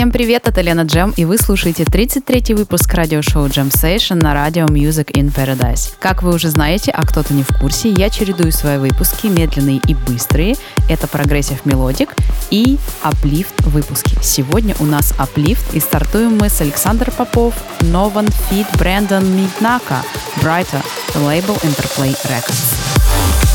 Всем привет, это Lena Jem, и вы слушаете 33-й выпуск радиошоу Jem Session на радио Music in Paradise. Как вы уже знаете, а кто-то не в курсе, я чередую свои выпуски медленные и быстрые. Это progressive melodic и uplift выпуски. Сегодня у нас uplift, и стартуем мы с Alexander Popov, No One feat. Brandon Mignacca, the label Interplay Records.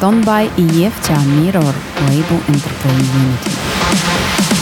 Антон Бай и Евтя Mirror, лейбл Enterprise Unity.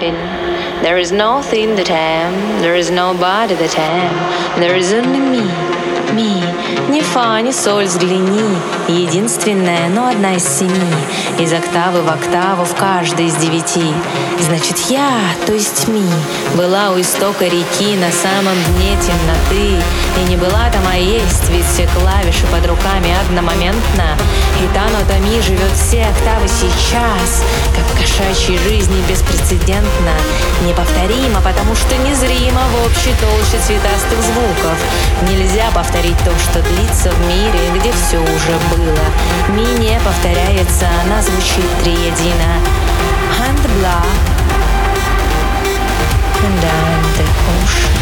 Nothing. There is nothing that am, there is nobody that am, there is only me, me. Ни фа, ни соль, взгляни, единственная, но одна из семи, из октавы в октаву в каждой из девяти. Значит, я, то есть ми, была у истока реки на самом дне темноты, и не была там, а есть, ведь все клавиши под руками одномоментно, и та нота ми живет все октавы сейчас, как в кошачьей жизни беспрецедентно, неповторимо, потому что незримо в общей толще цветастых звуков. Нельзя повторить то, что длится в мире, где все уже было. Ми не повторяется, она звучит триедино. And blah, and down.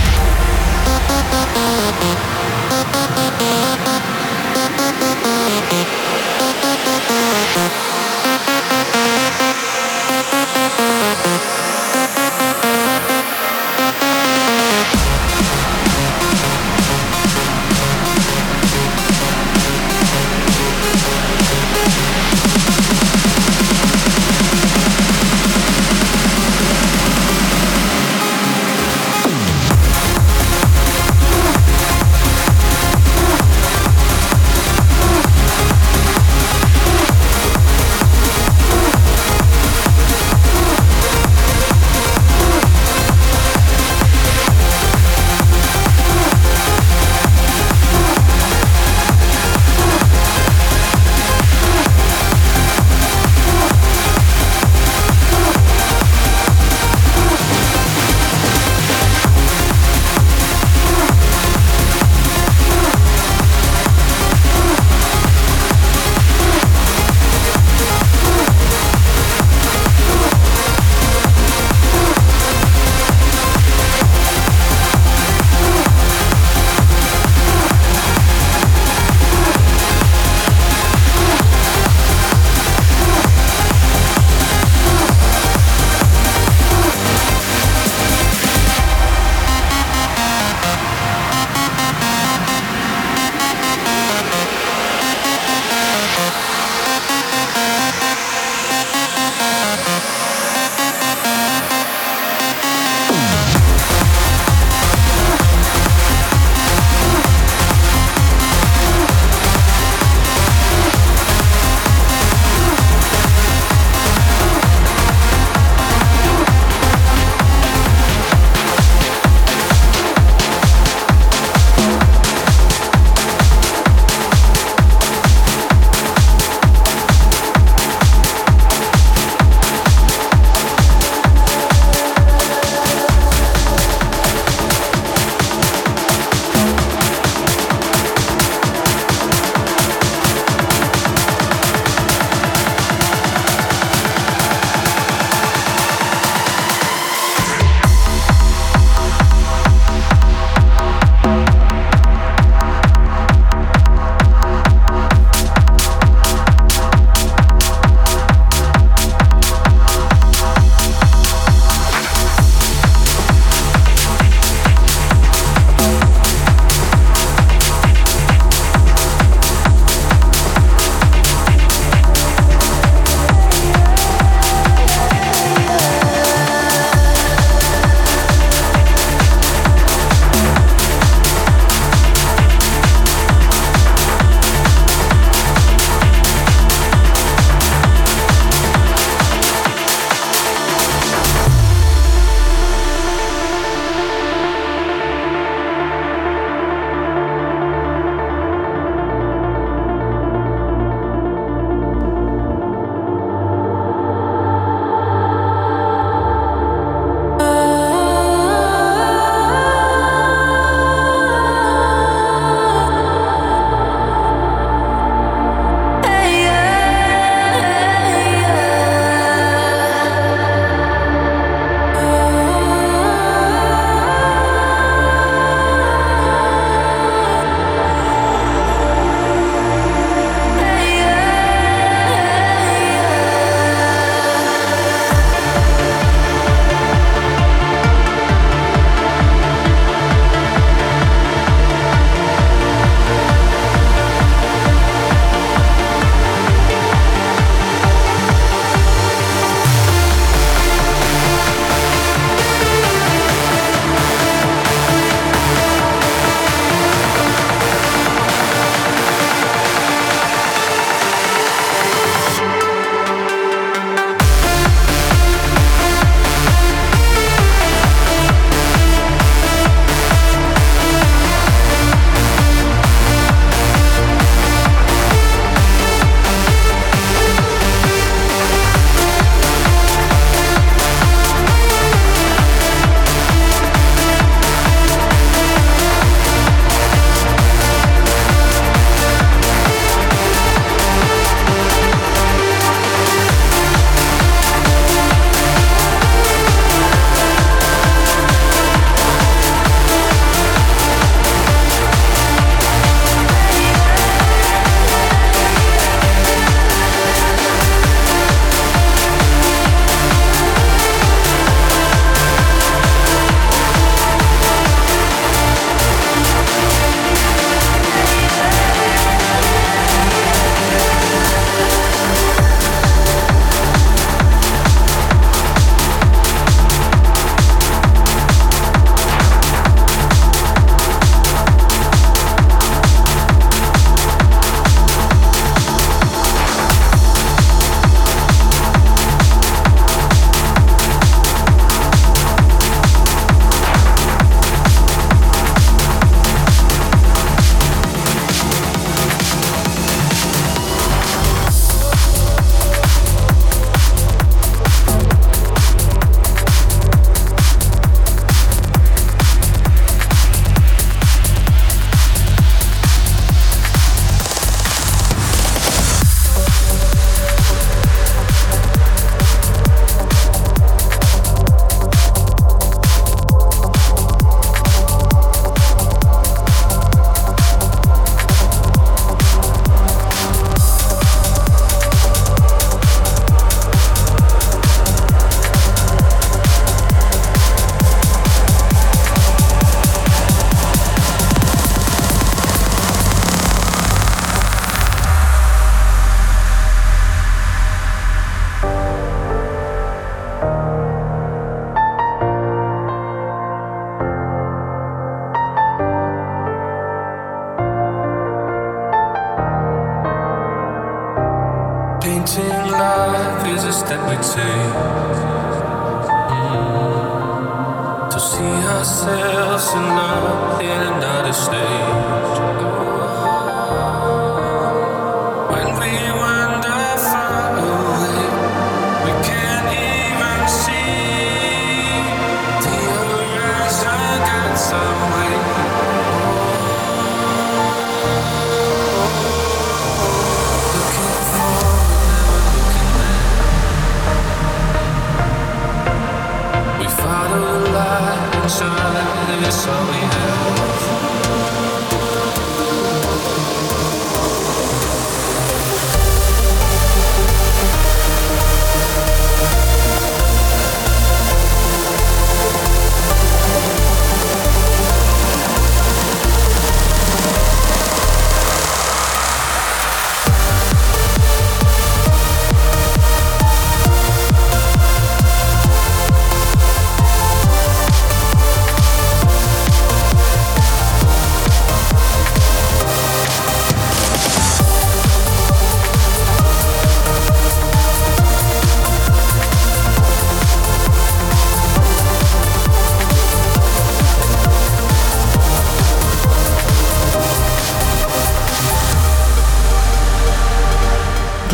sun, and it's all we have.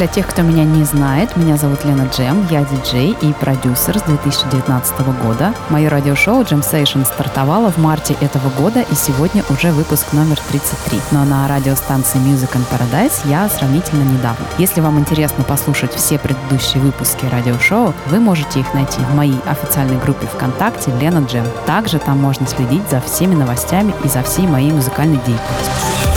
Для тех, кто меня не знает, меня зовут Лена Джем, я диджей и продюсер с 2019 года. Мое радиошоу Jam Session стартовало в марте этого года, и сегодня уже выпуск номер 33. Но на радиостанции Music and Paradise я сравнительно недавно. Если вам интересно послушать все предыдущие выпуски радиошоу, вы можете их найти в моей официальной группе ВКонтакте Лена Джем. Также там можно следить за всеми новостями и за всей моей музыкальной деятельностью.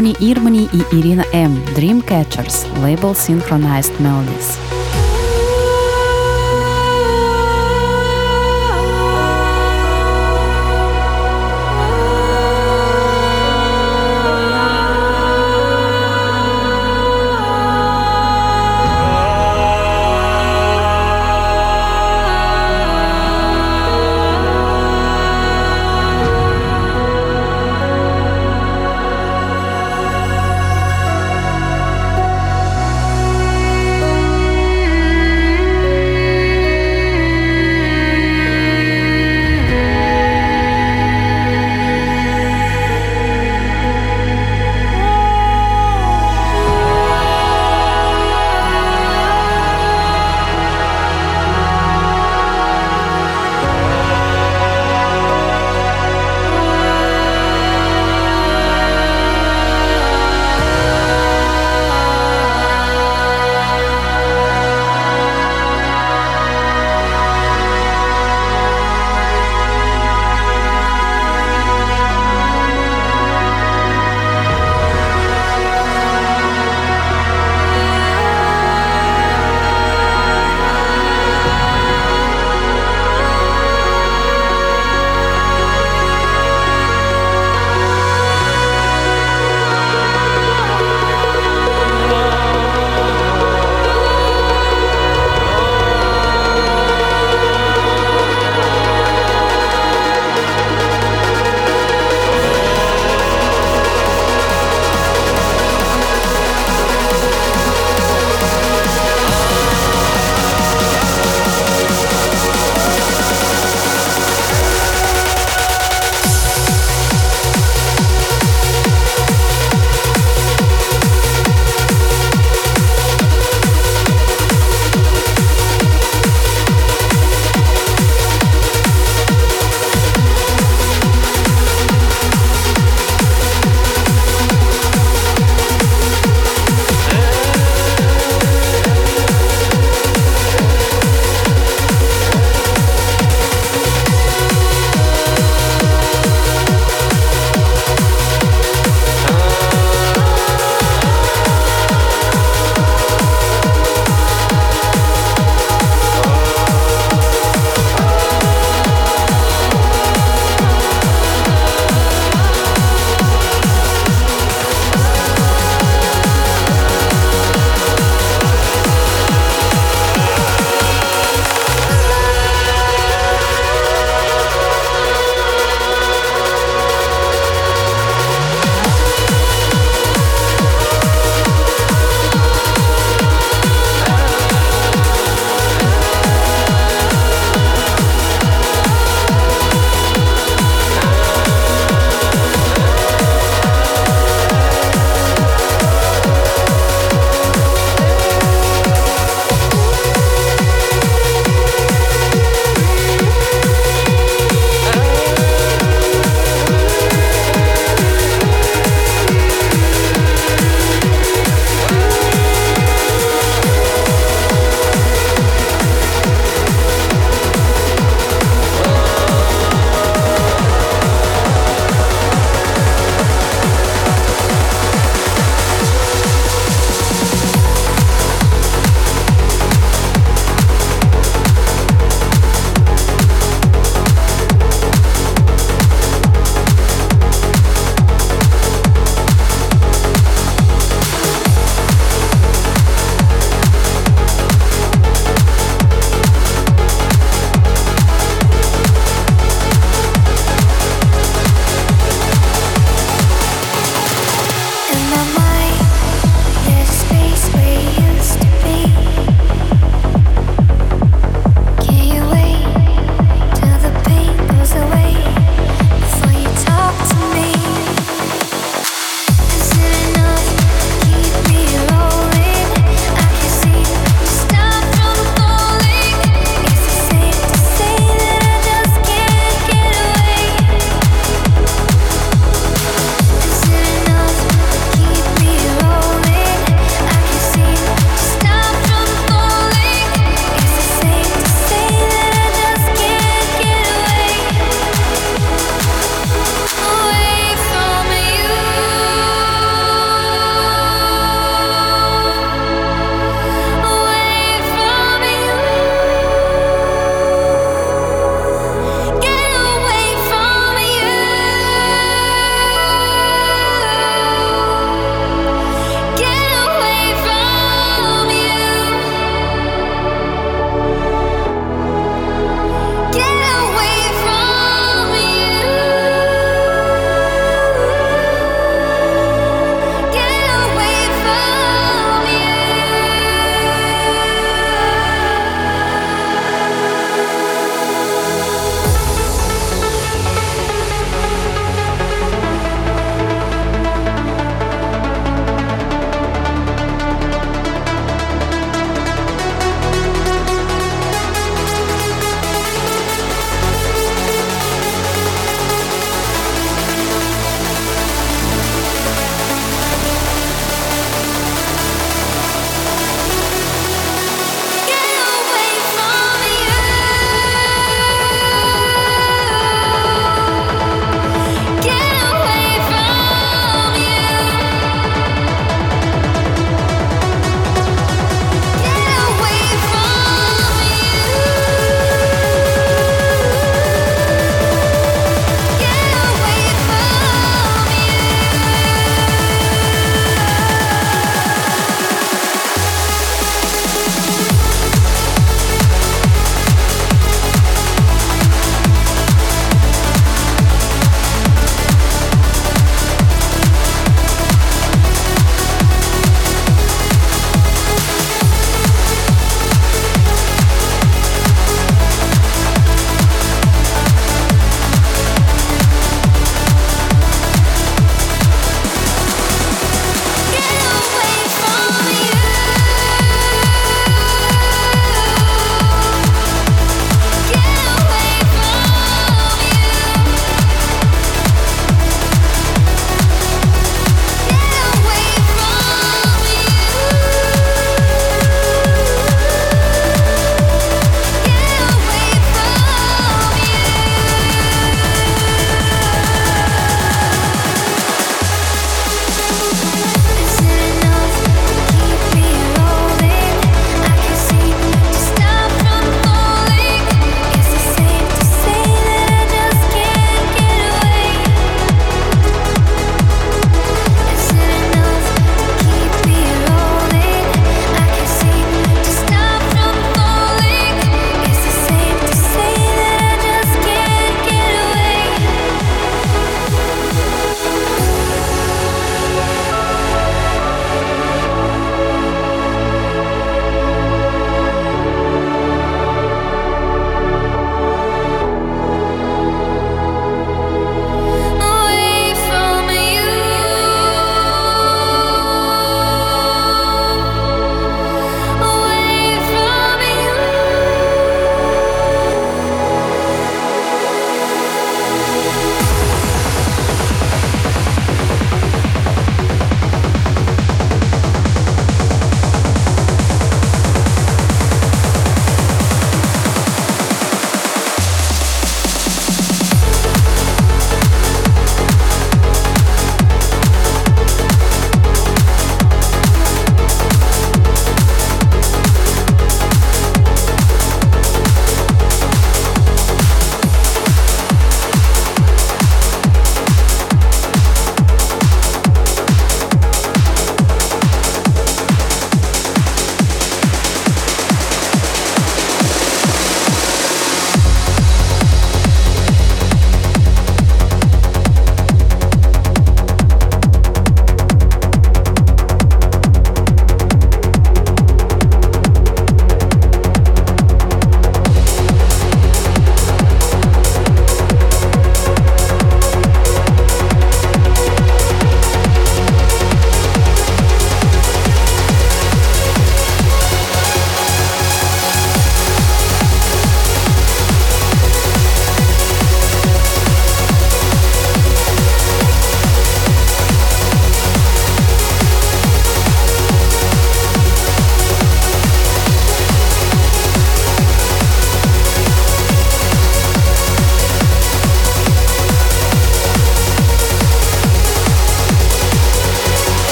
Тони Ирмани и Ирина М. Dreamcatchers, лейбл Synchronized Melodies.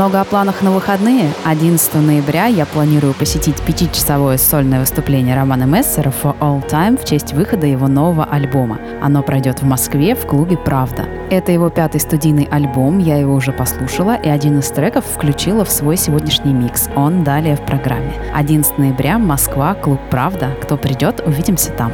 Немного о планах на выходные. 11 ноября я планирую посетить пятичасовое сольное выступление Романа Мессера For All Time в честь выхода его нового альбома. Оно пройдет в Москве в клубе «Правда». Это его пятый студийный альбом, я его уже послушала, и один из треков включила в свой сегодняшний микс. Он далее в программе. 11 ноября, Москва, клуб «Правда». Кто придет, увидимся там.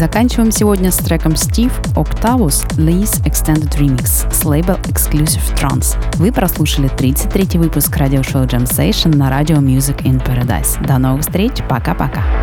Заканчиваем сегодня с треком Steve Octavus Lee's Extended Remix с лейбл Exclusive Trance. Вы прослушали 33 выпуск радиошоу Jam Session на радио Music in Paradise. До новых встреч, пока-пока.